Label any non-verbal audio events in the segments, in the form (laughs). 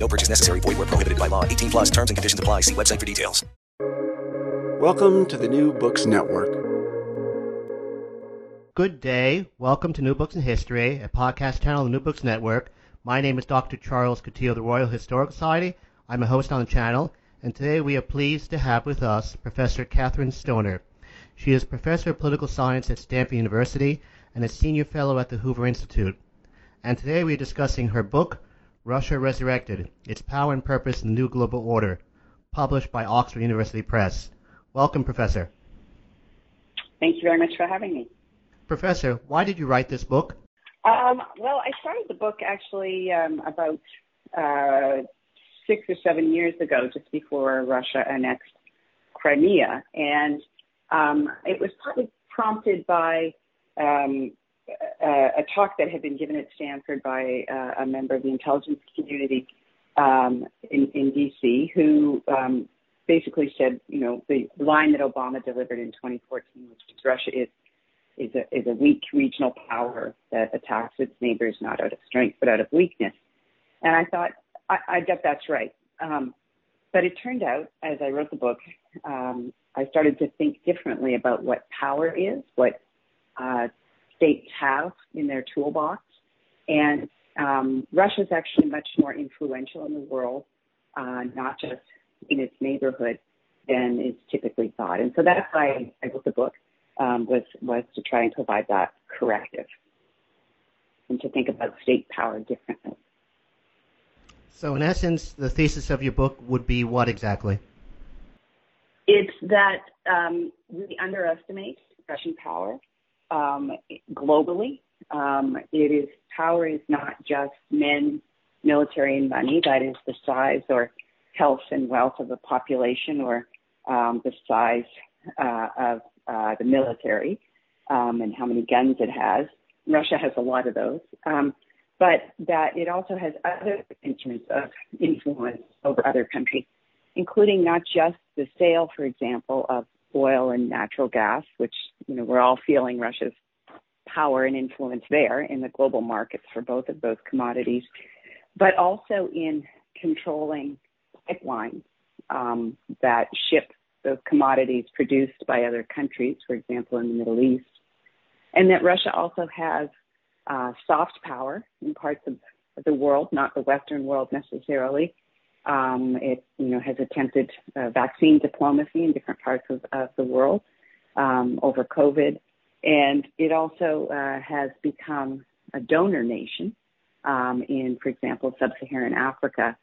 No purchase necessary. Void where prohibited by law. 18 plus terms and conditions apply. See website for details. Welcome to the New Books Network. Good day. Welcome to New Books in History, a podcast channel on the New Books Network. My name is Dr. Charles Coutinho of the Royal Historical Society. I'm a host on the channel, and today we are pleased to have with us Professor Kathryn Stoner. She is Professor of Political Science at Stanford University and a Senior Fellow at the Hoover Institute. And today we are discussing her book, Russia Resurrected Its Power and Purpose in the New Global Order, published by Oxford University Press. Welcome, Professor. Thank you very much for having me. Professor, why did you write this book? Um, well, I started the book actually um, about uh, six or seven years ago, just before Russia annexed Crimea, and um, it was partly prompted by um, a, talk that had been given at Stanford by uh, a member of the intelligence community um, in, in D.C. who um, basically said, you know, the line that Obama delivered in 2014, which is Russia is is a, is a weak regional power that attacks its neighbors not out of strength but out of weakness. And I thought, I, I that's right. Um, but it turned out, as I wrote the book, um, I started to think differently about what power is, what uh, states have in their toolbox. And um, Russia is actually much more influential in the world, uh, not just in its neighborhood, than is typically thought. And so that's why I wrote the book um, was was to try and provide that corrective and to think about state power differently. So, in essence, the thesis of your book would be what exactly? It's that um, we underestimate Russian power um, globally. Um, it is power is not just men, military, and money. That is the size or health and wealth of a population, or um, the size uh, of uh, the military um, and how many guns it has. Russia has a lot of those, um, but that it also has other instruments of influence over other countries, including not just the sale, for example, of oil and natural gas, which you know we're all feeling Russia's power and influence there in the global markets for both of those commodities, but also in controlling pipelines um, that ship those commodities produced by other countries, for example, in the Middle East, and that Russia also has uh, soft power in parts of the world, not the Western world necessarily. Um, it you know has attempted uh, vaccine diplomacy in different parts of, of the world um, over COVID, and it also uh, has become a donor nation um, in, for example, sub-Saharan Africa.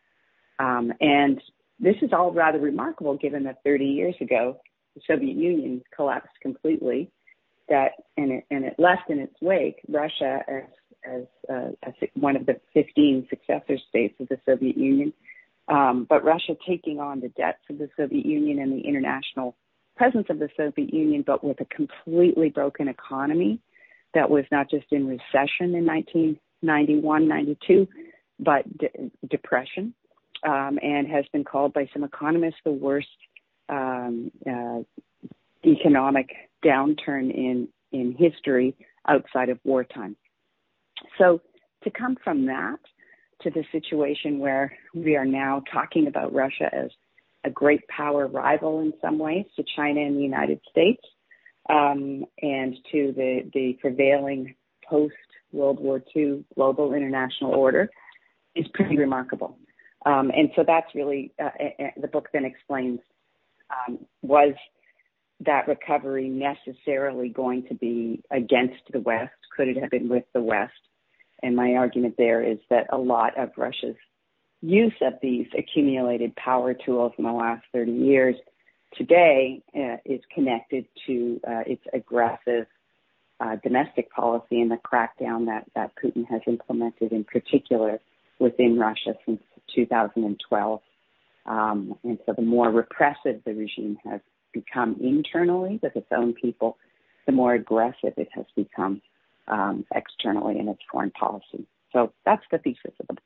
Um, and this is all rather remarkable given that 30 years ago, the Soviet Union collapsed completely, that and it, and it left in its wake Russia as as, uh, as one of the 15 successor states of the Soviet Union, um, but Russia taking on the debts of the Soviet Union and the international presence of the Soviet Union, but with a completely broken economy that was not just in recession in 1991, 92, but de- depression um, and has been called by some economists the worst um, uh, economic downturn in in history outside of wartime. So to come from that to the situation where we are now talking about Russia as a great power rival in some ways to China and the United States, um, and to the, the prevailing post World War II global international order is pretty remarkable. Um, and so that's really uh, the book then explains um, was that recovery necessarily going to be against the West? Could it have been with the West? And my argument there is that a lot of Russia's use of these accumulated power tools in the last 30 years today uh, is connected to uh, its aggressive uh, domestic policy and the crackdown that, that Putin has implemented in particular within Russia since 2012. Um, and so the more repressive the regime has become internally with its own people, the more aggressive it has become um, externally in its foreign policy. So that's the thesis of the book.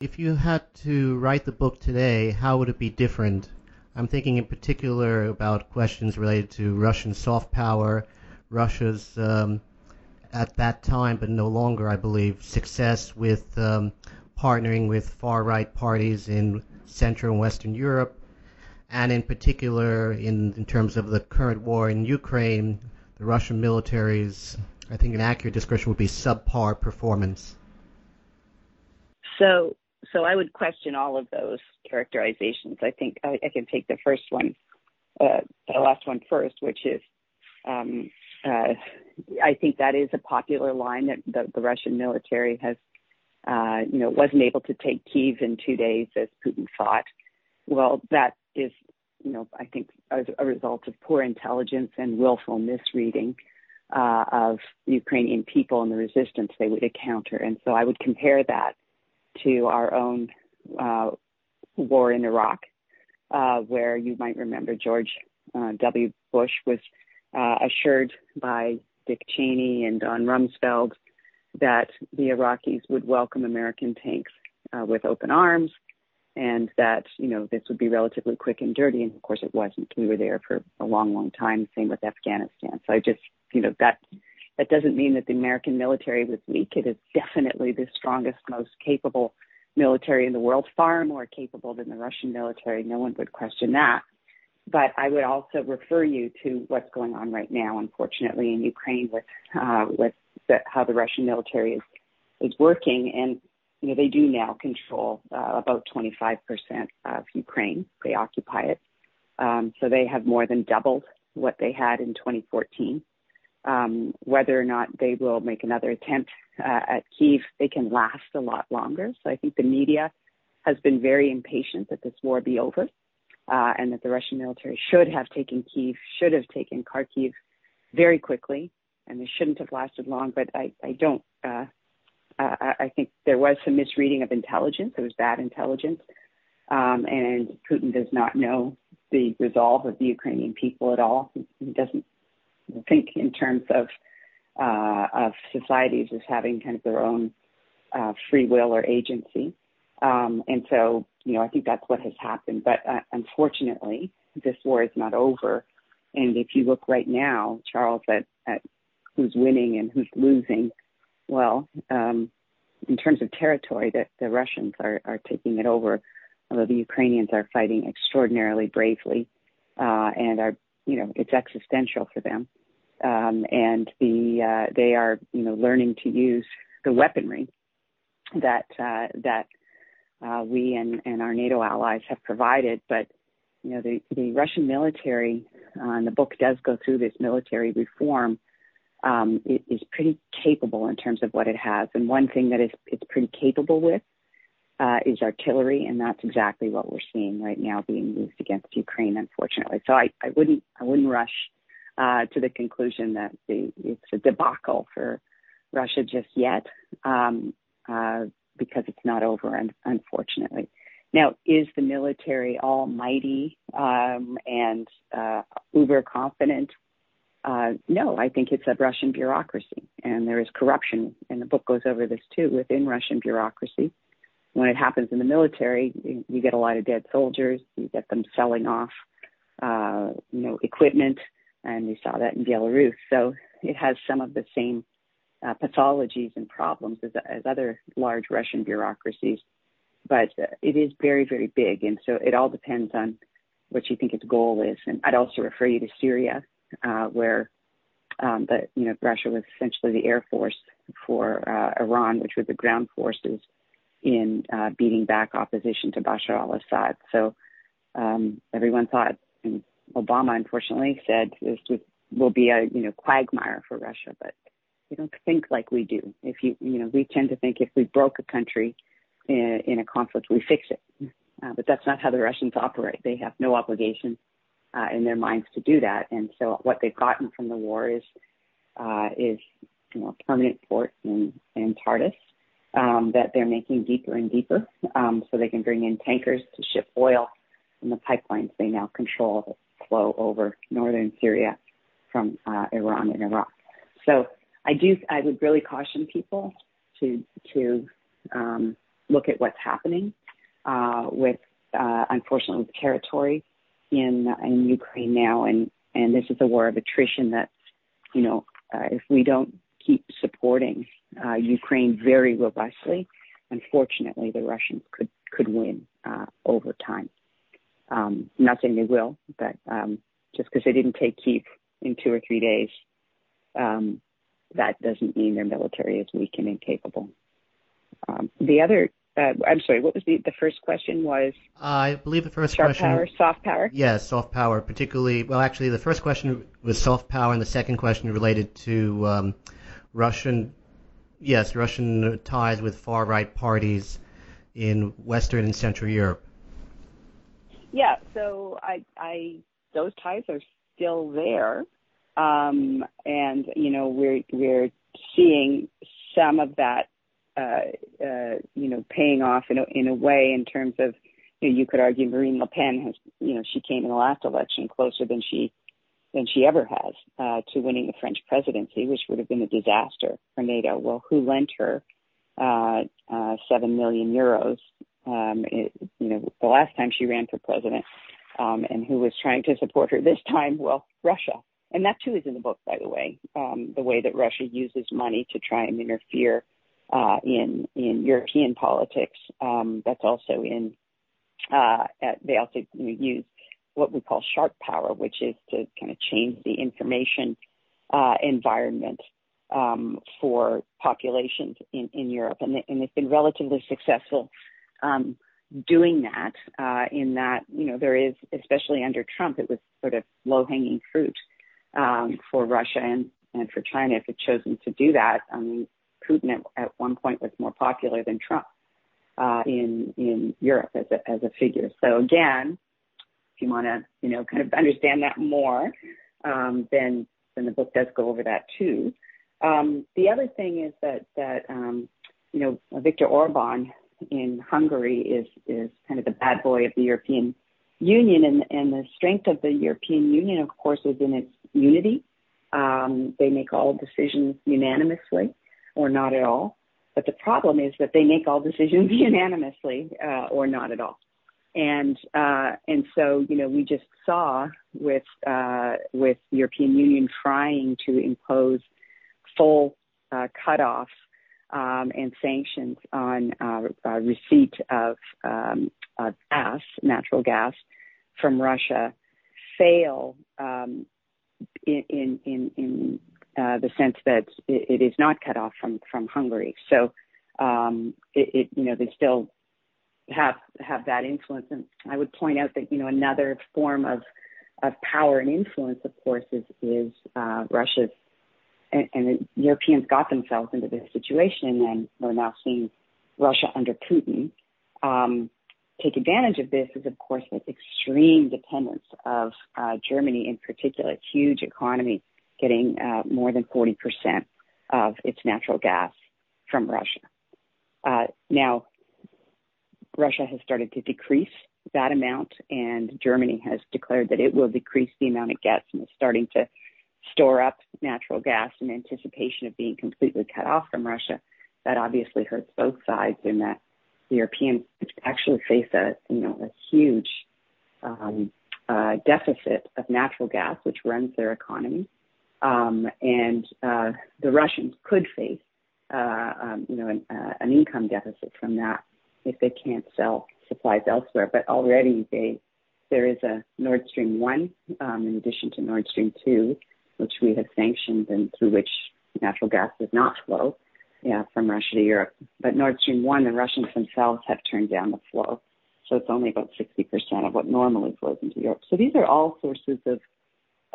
If you had to write the book today, how would it be different? I'm thinking in particular about questions related to Russian soft power, Russia's um, at that time, but no longer, I believe, success with um, partnering with far right parties in Central and Western Europe, and in particular in, in terms of the current war in Ukraine, the Russian military's, I think an accurate description would be subpar performance. So, so I would question all of those characterizations. I think I, I can take the first one, uh, the last one first, which is, um, uh, I think that is a popular line that the, the Russian military has, uh, you know, wasn't able to take Kiev in two days as Putin thought. Well, that is, you know, I think as a result of poor intelligence and willful misreading uh, of the Ukrainian people and the resistance they would encounter. And so I would compare that to our own uh, war in Iraq, uh, where you might remember George uh, W. Bush was uh, assured by Dick Cheney and Don Rumsfeld that the Iraqis would welcome American tanks uh, with open arms and that you know this would be relatively quick and dirty. And of course it wasn't. We were there for a long long time. Same with afghanistan. So i just you know that that doesn't mean that the american military was weak. It is definitely the strongest most capable military in the world far more capable than the russian military. No one would question that. But i would also refer you to what's going on right now unfortunately in ukraine with uh, with the, how the russian military is is working. And you know, they do now control uh, about 25% of Ukraine. They occupy it. Um, so they have more than doubled what they had in 2014. Um, whether or not they will make another attempt uh, at Kiev, they can last a lot longer. So I think the media has been very impatient that this war be over uh, and that the Russian military should have taken Kiev, should have taken Kharkiv very quickly, and they shouldn't have lasted long. But I, I don't uh, uh, I think there was some misreading of intelligence. It was bad intelligence. Um, and Putin does not know the resolve of the Ukrainian people at all. He doesn't think in terms of uh, of societies as having kind of their own uh, free will or agency. Um, and so, you know, I think that's what has happened. But uh, unfortunately, this war is not over. And if you look right now, Charles, at, at who's winning and who's losing, well, um, in terms of territory, that the Russians are, are taking it over, although the Ukrainians are fighting extraordinarily bravely, uh, and are you know it's existential for them, um, and the uh, they are you know learning to use the weaponry that uh, that uh, we and, and our NATO allies have provided, but you know the, the Russian military, uh, and the book does go through this military reform um, is pretty capable in terms of what it has. And one thing that it's pretty capable with uh, is artillery, and that's exactly what we're seeing right now being used against Ukraine, unfortunately. So I, I wouldn't I wouldn't rush uh, to the conclusion that the, it's a debacle for Russia just yet, um, uh, because it's not over, un- unfortunately. Now, is the military almighty um, and uh, uber confident? Uh, no, I think it's a Russian bureaucracy, and there is corruption, and the book goes over this too within Russian bureaucracy. when it happens in the military, you, get a lot of dead soldiers. You get them selling off, uh, you know, equipment, and we saw that in Belarus. So it has some of the same uh, pathologies and problems as, as other large Russian bureaucracies, but it is very, very big, and so it all depends on what you think its goal is. And I'd also refer you to Syria, uh, where um, the you know Russia was essentially the air force for uh, Iran, which were the ground forces in uh, beating back opposition to Bashar al-Assad. So um, everyone thought, and Obama unfortunately said this was, will be a you know quagmire for Russia, but we don't think like we do. If you you know we tend to think if we broke a country in, in a conflict, we fix it. Uh, but that's not how the Russians operate. They have no obligation uh, in their minds to do that. And so what they've gotten from the war is uh, is you know, permanent port in, in Tartus um, that they're making deeper and deeper, um, so they can bring in tankers to ship oil and the pipelines they now control that flow over northern Syria from uh, Iran and Iraq. So I do I would really caution people to to um, look at what's happening uh, with uh, unfortunately with territory in in Ukraine now, and and this is a war of attrition that you know uh, if we don't keep supporting uh, Ukraine very robustly, unfortunately the Russians could could win uh, over time. Um, not saying they will, but um, just because they didn't take Kiev in two or three days, um, that doesn't mean their military is weak and incapable. Um, the other uh, I'm sorry, what was the, the first question was? I believe the first question. power, soft power? Yes, soft power, particularly, well, actually, the first question was soft power, and the second question related to um, Russian, yes, Russian ties with far right parties in Western and Central Europe. Yeah, so I, I those ties are still there, um, and you know we're we're seeing some of that you know, paying off in a, in a way in terms of, you know, you could argue Marine Le Pen has, you know, she came in the last election closer than she than she ever has uh, to winning the French presidency, which would have been a disaster for NATO. Well, who lent her uh, uh, seven million euros? Um, it, you know, the last time she ran for president, um, and who was trying to support her this time? Well, Russia. And that too is in the book, by the way. Um, the way that Russia uses money to try and interfere uh, in in European politics. Um, that's also in. Uh, they also you know, use what we call sharp power, which is to kind of change the information uh, environment um, for populations in, in Europe, and, they, and they've been relatively successful um, doing that. Uh, in that, you know, there is, especially under Trump, it was sort of low-hanging fruit um, for Russia and, and for China if it chosen to do that. I mean, Putin at, at one point was more popular than Trump uh, in in Europe as a as a figure. So again, if you want to you know kind of understand that more, um, then then the book does go over that too. Um, the other thing is that that um, you know Viktor Orban in Hungary is is kind of the bad boy of the European Union, and and the strength of the European Union, of course, is in its unity. Um, they make all decisions unanimously or not at all. But the problem is that they make all decisions (laughs) unanimously uh, or not at all. And uh, and so you know we just saw with uh, with European Union trying to impose full uh, cutoffs um, and sanctions on uh, uh, receipt of um, gas, natural gas, from Russia, fail um, in, in, in uh, the sense that it, it is not cut off from from Hungary. So um, it, it, you know they still have have that influence. And I would point out that you know another form of of power and influence, of course, is is uh, Russia's. And, and the Europeans got themselves into this situation, and we're now seeing Russia under Putin um, take advantage of this. Is of course the extreme dependence of uh, Germany, in particular, huge economy getting uh, more than 40% of its natural gas from Russia. Uh, now, Russia has started to decrease that amount, and Germany has declared that it will decrease the amount it gets and is starting to store up natural gas in anticipation of being completely cut off from Russia. That obviously hurts both sides in that the Europeans actually face a you know a huge um, uh, deficit of natural gas, which runs their economy, um, and uh, the Russians could face uh, um, you know an, uh, an income deficit from that if they can't sell supplies elsewhere. But already they there is a Nord Stream one um, in addition to Nord Stream two, which we have sanctioned and through which natural gas does not flow yeah, from Russia to Europe. But Nord Stream 1, the Russians themselves have turned down the flow. So it's only about 60% of what normally flows into Europe. So these are all sources of,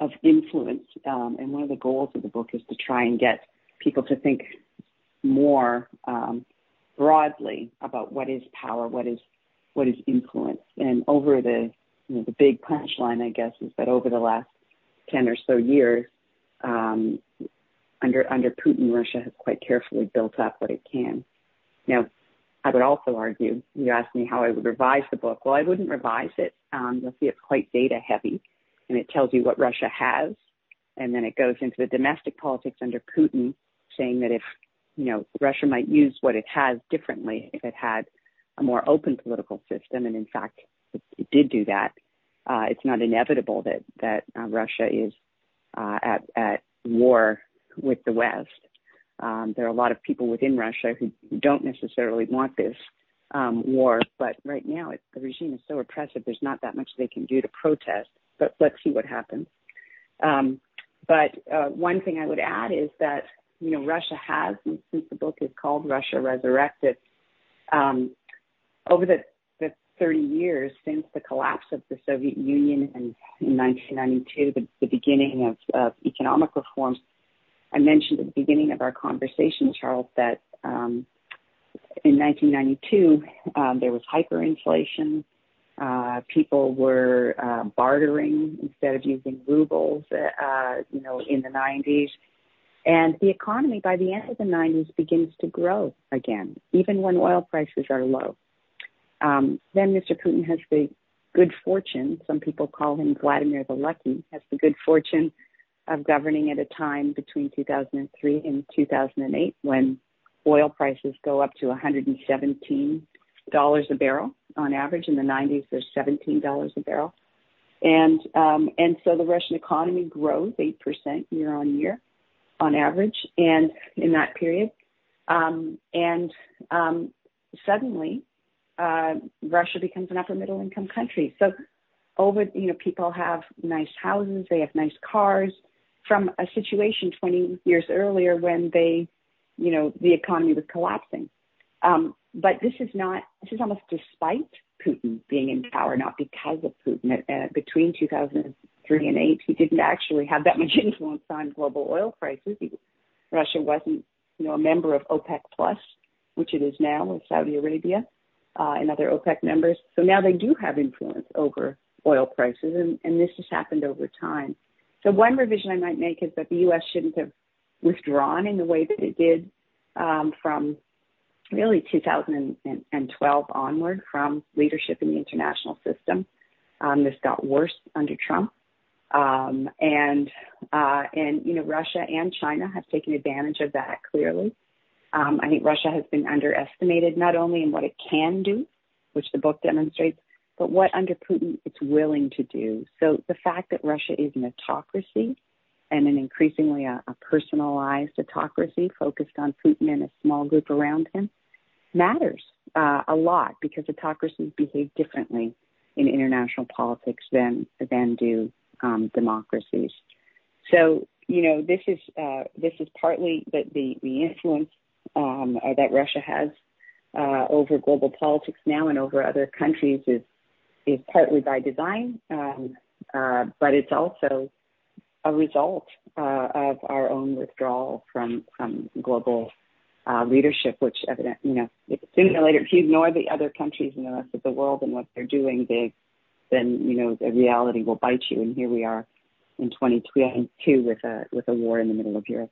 of influence. Um, and one of the goals of the book is to try and get people to think more um, broadly about what is power, what is what is influence. And over the you know, the big punchline, I guess, is that over the last 10 or so years, um, under under Putin, Russia has quite carefully built up what it can. Now, I would also argue. You asked me how I would revise the book. Well, I wouldn't revise it. Um, you'll see it's quite data heavy, and it tells you what Russia has, and then it goes into the domestic politics under Putin, saying that if you know Russia might use what it has differently if it had a more open political system, and in fact, it, it did do that. Uh, it's not inevitable that that uh, Russia is uh, at at war with the West. Um, there are a lot of people within Russia who, who don't necessarily want this um, war, but right now it, the regime is so oppressive. There's not that much they can do to protest. But let's see what happens. Um, but uh, one thing I would add is that you know Russia has, since the book is called Russia Resurrected, um, over the, the 30 years since the collapse of the Soviet Union in, in 1992, the, the beginning of, of economic reforms, I mentioned at the beginning of our conversation, Charles, that um, in 1992 um, there was hyperinflation. Uh, people were uh, bartering instead of using rubles, uh, you know, in the 90s. And the economy by the end of the 90s begins to grow again, even when oil prices are low. Um, then Mr. Putin has the good fortune, some people call him Vladimir the Lucky, has the good fortune of governing at a time between 2003 and 2008 when oil prices go up to $117 a barrel on average. In the 90s, there's $17 a barrel. And, um, and so the Russian economy grows 8% year on year on average and in that period. Um, and um, suddenly, uh, Russia becomes an upper middle income country. So over, you know, people have nice houses, they have nice cars, from a situation 20 years earlier when they, you know, the economy was collapsing. Um, but this is not, this is almost despite Putin being in power, not because of Putin. Uh, between 2003 and 8, he didn't actually have that (laughs) much influence on global oil prices. He, Russia wasn't, you know, a member of OPEC Plus, which it is now with Saudi Arabia uh, and other OPEC members. So now they do have influence over oil prices, and, and this has happened over time. So one revision I might make is that the U.S. shouldn't have withdrawn in the way that it did um, from really 2012 onward from leadership in the international system. Um, this got worse under Trump. Um, and, uh, and, you know, Russia and China have taken advantage of that clearly. Um, I think Russia has been underestimated not only in what it can do, which the book demonstrates, but what under Putin it's willing to do. So the fact that Russia is an autocracy and an increasingly a, a personalized autocracy focused on Putin and a small group around him matters uh, a lot because autocracies behave differently in international politics than than do um, democracies. So you know this is uh, this is partly the the, the influence um, that Russia has uh, over global politics now and over other countries is is partly by design, um, uh, but it's also a result uh, of our own withdrawal from from global uh, leadership, which evident, you know, sooner or later, if you ignore the other countries and the rest of the world and what they're doing, they, then you know the reality will bite you. And here we are in 2022 with a with a war in the middle of Europe.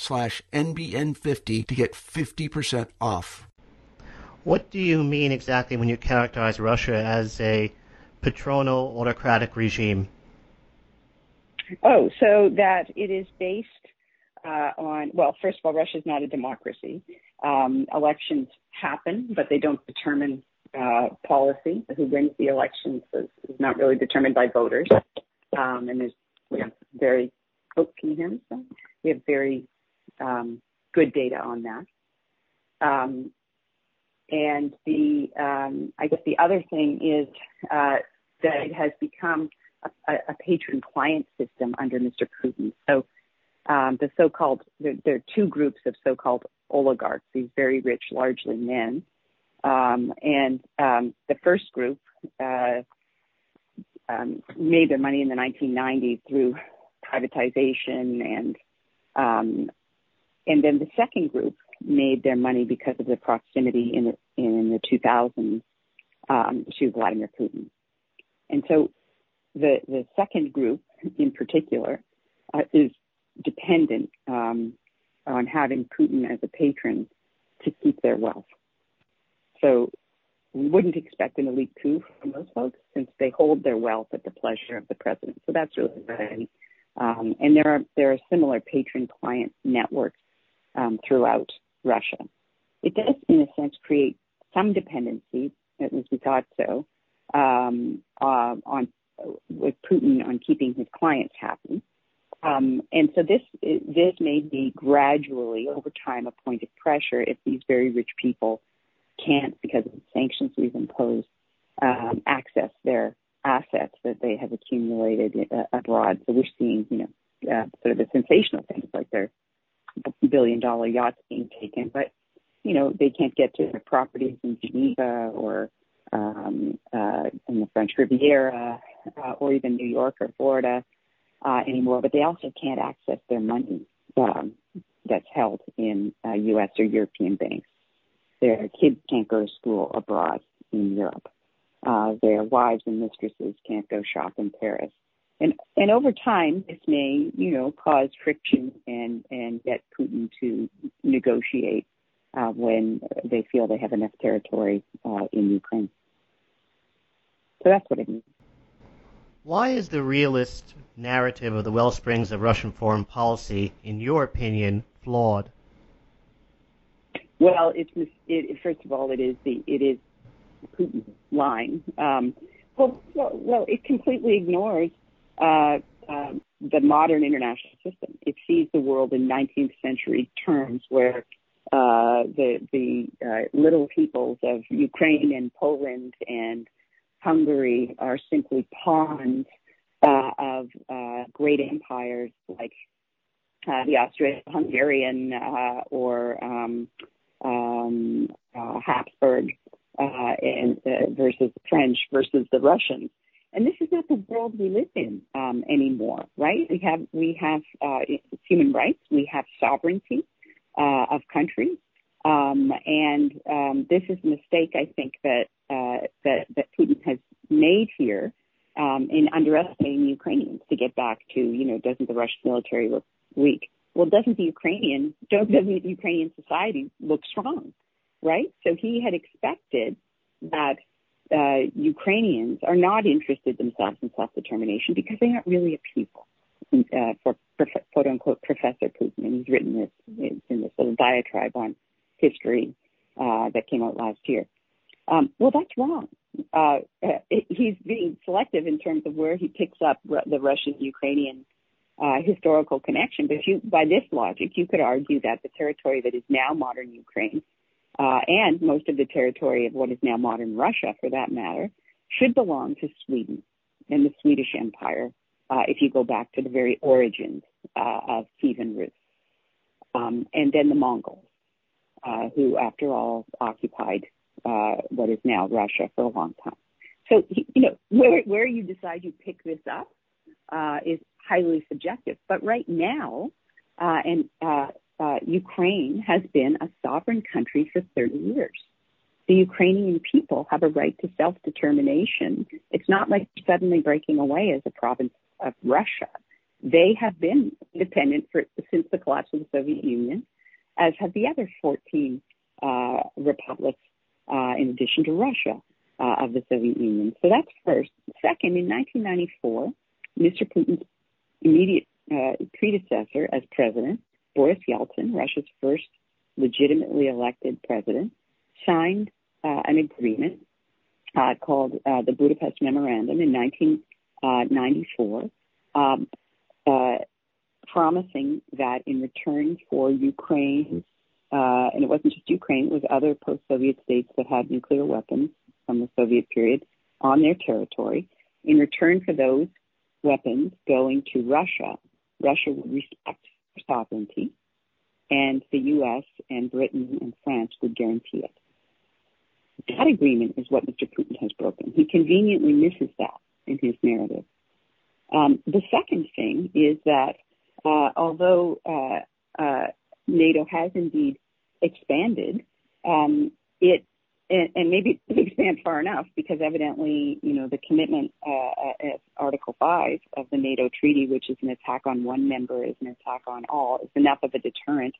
slash NBN50 to get 50% off. What do you mean exactly when you characterize Russia as a patronal autocratic regime? Oh, so that it is based uh, on, well, first of all, Russia is not a democracy. Um, elections happen, but they don't determine uh, policy. Who wins the elections is, is, not really determined by voters. Um, and there's we have very, oh, can you hear me? We have very good data on that. Um, and the, um, I guess the other thing is uh, that it has become a, patron-client system under Mr. Putin. So um, the so-called, there, there, are two groups of so-called oligarchs, these very rich, largely men. Um, and um, the first group uh, made their money in the 1990s through privatization and um, and then the second group made their money because of the proximity in the, in the 2000s um, to Vladimir Putin. And so the, the second group in particular uh, is dependent um, on having Putin as a patron to keep their wealth. So we wouldn't expect an elite coup from those folks since they hold their wealth at the pleasure of the president. So that's really right. Um, and there are there are similar patron client networks um, throughout Russia. It does, in a sense, create some dependency, at least we thought so, um, uh, on with Putin on keeping his clients happy. Um, and so this this may be gradually over time a point of pressure if these very rich people can't, because of the sanctions we've imposed, um, access their assets that they have accumulated uh, abroad. So we're seeing, you know, uh, sort of the sensational things like their billion dollar yachts being taken, but you know they can't get to their properties in Geneva or um, uh, in the French Riviera uh, or even New York or Florida uh, anymore. But they also can't access their money um, that's held in uh, U.S. or European banks. Their kids can't go to school abroad in Europe. Uh, their wives and mistresses can't go shop in Paris. And and over time, this may you know cause friction and and get Putin to negotiate uh, when they feel they have enough territory uh, in Ukraine. So that's what it means. Why is the realist narrative of the well springs of Russian foreign policy, in your opinion, flawed? Well, it's it, first of all, it is the it is Putin lying. Um, well, well, well, it completely ignores uh, uh, the modern international system. It sees the world in 19th century terms where uh, the the uh, little peoples of Ukraine and Poland and Hungary are simply pawns uh, of uh, great empires like the Austro-Hungarian or um, um, Habsburg and versus the French versus the Russians. And this is not the world we live in um, anymore, right? We have we have uh, human rights, we have sovereignty uh, of countries, um, and um, this is a mistake I think that uh, that that Putin has made here um, in underestimating the Ukrainians. To get back to you know, doesn't the Russian military look weak? Well, doesn't the Ukrainian doesn't the Ukrainian society look strong, right? So he had expected that uh, Ukrainians are not interested themselves in self-determination because they aren't really a people. Uh, for quote unquote Professor Putin, and he's written this in this little diatribe on history uh, that came out last year. Um, well, that's wrong. Uh, he's being selective in terms of where he picks up the Russian-Ukrainian uh, historical connection. But you, by this logic, you could argue that the territory that is now modern Ukraine uh, and most of the territory of what is now modern Russia, for that matter, should belong to Sweden and the Swedish Empire. Uh, if you go back to the very origins uh, of Kievan Rus, um, and then the Mongols, uh, who, after all, occupied uh, what is now Russia for a long time. So, you know, where, where you decide you pick this up uh, is highly subjective. But right now, uh, and uh, uh, Ukraine has been a sovereign country for 30 years. The Ukrainian people have a right to self-determination. It's not like suddenly breaking away as a province of Russia. They have been independent for, since the collapse of the Soviet Union, as have the other 14 uh, republics uh, in addition to Russia uh, of the Soviet Union. So that's first. Second, in 1994, Mr. Putin's immediate uh, predecessor as president, Boris Yeltsin, Russia's first legitimately elected president, signed uh, an agreement uh, called uh, the Budapest Memorandum in 1994, um, uh, promising that in return for Ukraine, uh, and it wasn't just Ukraine, it was other post-Soviet states that had nuclear weapons from the Soviet period on their territory. In return for those weapons going to Russia, Russia would respect sovereignty, and the U.S. and Britain and France would guarantee it. That agreement is what Mr. Putin has broken. He conveniently misses that in his narrative. Um, the second thing is that uh, although uh, uh, NATO has indeed expanded. Um, it and, and maybe expand far enough because evidently, you know, the commitment uh, uh, Article Five of the NATO treaty, which is an attack on one member, is an attack on all, is enough of a deterrent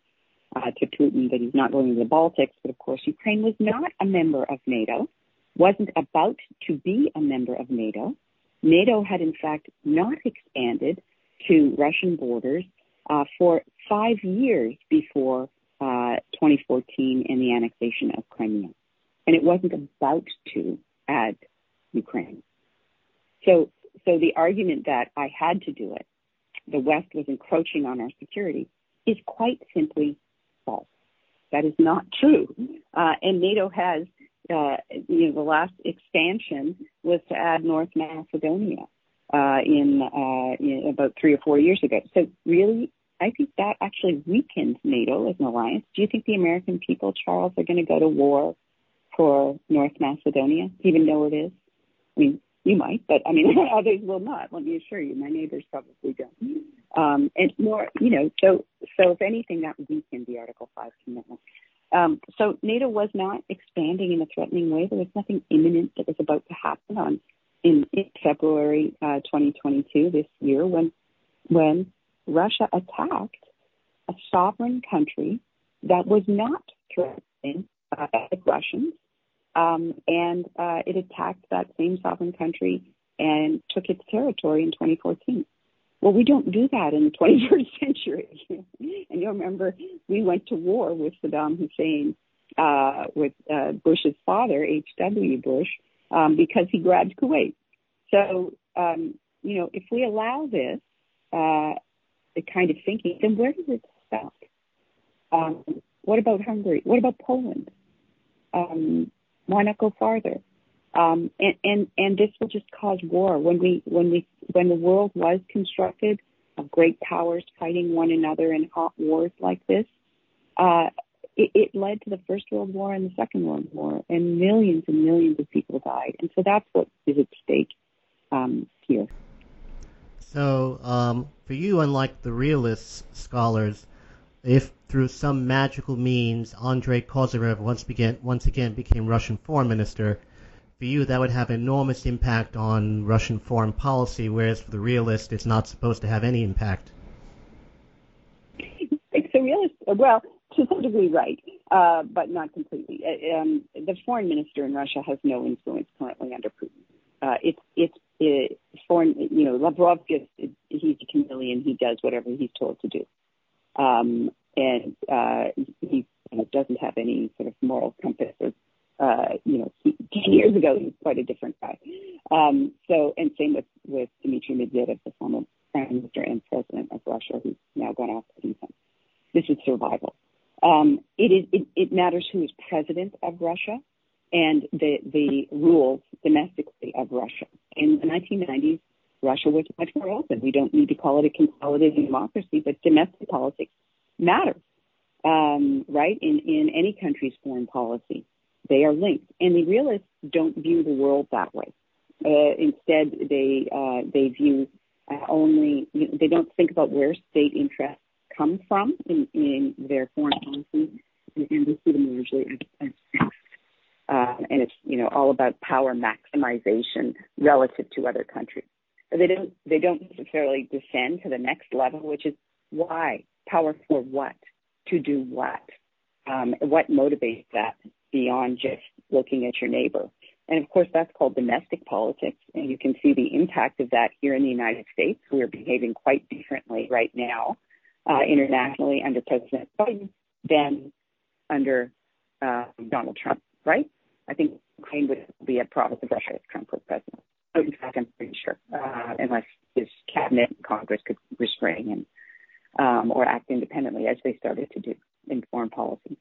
uh, to Putin that he's not going to the Baltics. But of course, Ukraine was not a member of NATO, wasn't about to be a member of NATO. NATO had in fact not expanded to Russian borders uh, for five years before uh, 2014 and the annexation of Crimea. And it wasn't about to add Ukraine. So, so the argument that I had to do it, the West was encroaching on our security, is quite simply false. That is not true. Uh, and NATO has, uh, you know, the last expansion was to add North Macedonia uh, in, uh, in about three or four years ago. So really, I think that actually weakens NATO as an alliance. Do you think the American people, Charles, are going to go to war for North Macedonia, even though it is? I mean, you might, but I mean, (laughs) others will not. Let me assure you, my neighbors probably don't. Um, and more, you know, so so if anything, that weakened the Article Five commitment. Um, so NATO was not expanding in a threatening way. There was nothing imminent that was about to happen on in, in February uh, 2022 this year when when Russia attacked a sovereign country that was not threatening uh, Russians, um, and uh, it attacked that same sovereign country and took its territory in 2014. Well, we don't do that in the 21st (laughs) century. and you'll remember we went to war with Saddam Hussein, uh, with uh, Bush's father, H.W. Bush, um, because he grabbed Kuwait. So, um, you know, if we allow this, uh, the kind of thinking, then where does it stop? Um, what about Hungary? What about Poland? Um, why not go farther? Um, and, and, and this will just cause war. When we, when we, when the world was constructed of great powers fighting one another in hot wars like this, uh, it, it led to the First World War and the Second World War, and millions and millions of people died. And so that's what is at stake um, here. So, um, for you, unlike the realist scholars, if through some magical means Andrei Kozyrev once, began, once again became Russian foreign minister, for you that would have enormous impact on Russian foreign policy, whereas for the realist it's not supposed to have any impact. It's a realist, well, to some degree, right, uh, but not completely. Uh, um, the foreign minister in Russia has no influence currently under Putin. Uh, it's it's it, foreign, you know, Lavrov just, he's a chameleon. He does whatever he's told to do. Um, and, uh, he, and it doesn't have any sort of moral compass. Or, uh, you know, he, ten years ago he was quite a different guy. Um, so, and same with with Dmitry Medvedev, the former prime minister and president of Russia, who's now gone off the defense. This is survival. Um, it is. It, it matters who is president of Russia and the the rules domestically of Russia. In the 1990s, Russia was much more open. We don't need to call it a consolidated democracy, but domestic politics matter, um, right? In in any country's foreign policy, they are linked, and the realists don't view the world that way. Uh, instead, they uh, they view uh, only you know, they don't think about where state interests come from in, in their foreign policy, and, and they see them largely as, as. Uh, and it's you know all about power maximization relative to other countries. They don't they don't necessarily descend to the next level, which is why power for what to do what, um, what motivates that beyond just looking at your neighbor. And of course, that's called domestic politics, and you can see the impact of that here in the United States. We're behaving quite differently right now uh, internationally under President Biden than under uh, Donald Trump, right? I think Ukraine would be a province of Russia if Trump were president. In fact, I'm pretty sure, uh, unless his cabinet and Congress could restrain him um, or act independently, as they started to do in foreign policy.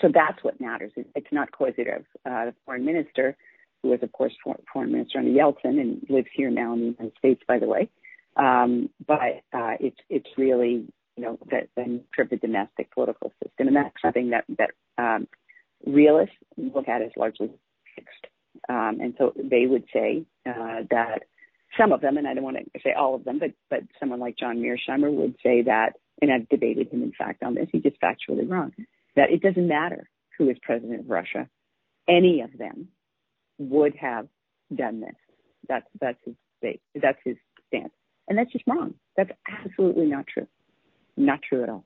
So that's what matters. It's not Kozyrev, uh, the foreign minister, who was, of course, foreign minister under Yeltsin and lives here now in the United States, by the way. Um, but uh, it's it's really you know the, the nature of domestic political system, and that's something that that um, realists look at as largely fixed. Um, and so they would say uh, that some of them, and I don't want to say all of them, but but someone like John Mearsheimer would say that, and I've debated him in fact on this. He's just factually wrong. That it doesn't matter who is president of Russia, any of them would have done this. That's that's his that's his stance, and that's just wrong. That's absolutely not true. Not true at all.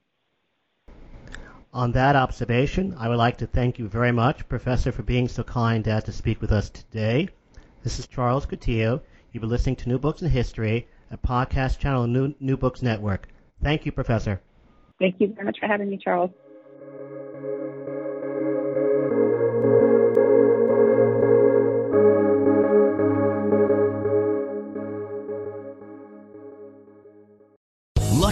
On that observation, I would like to thank you very much, Professor, for being so kind as to speak with us today. This is Charles Coutinho. You've been listening to New Books in History, a podcast channel New, New Books Network. Thank you, Professor. Thank you very much for having me, Charles.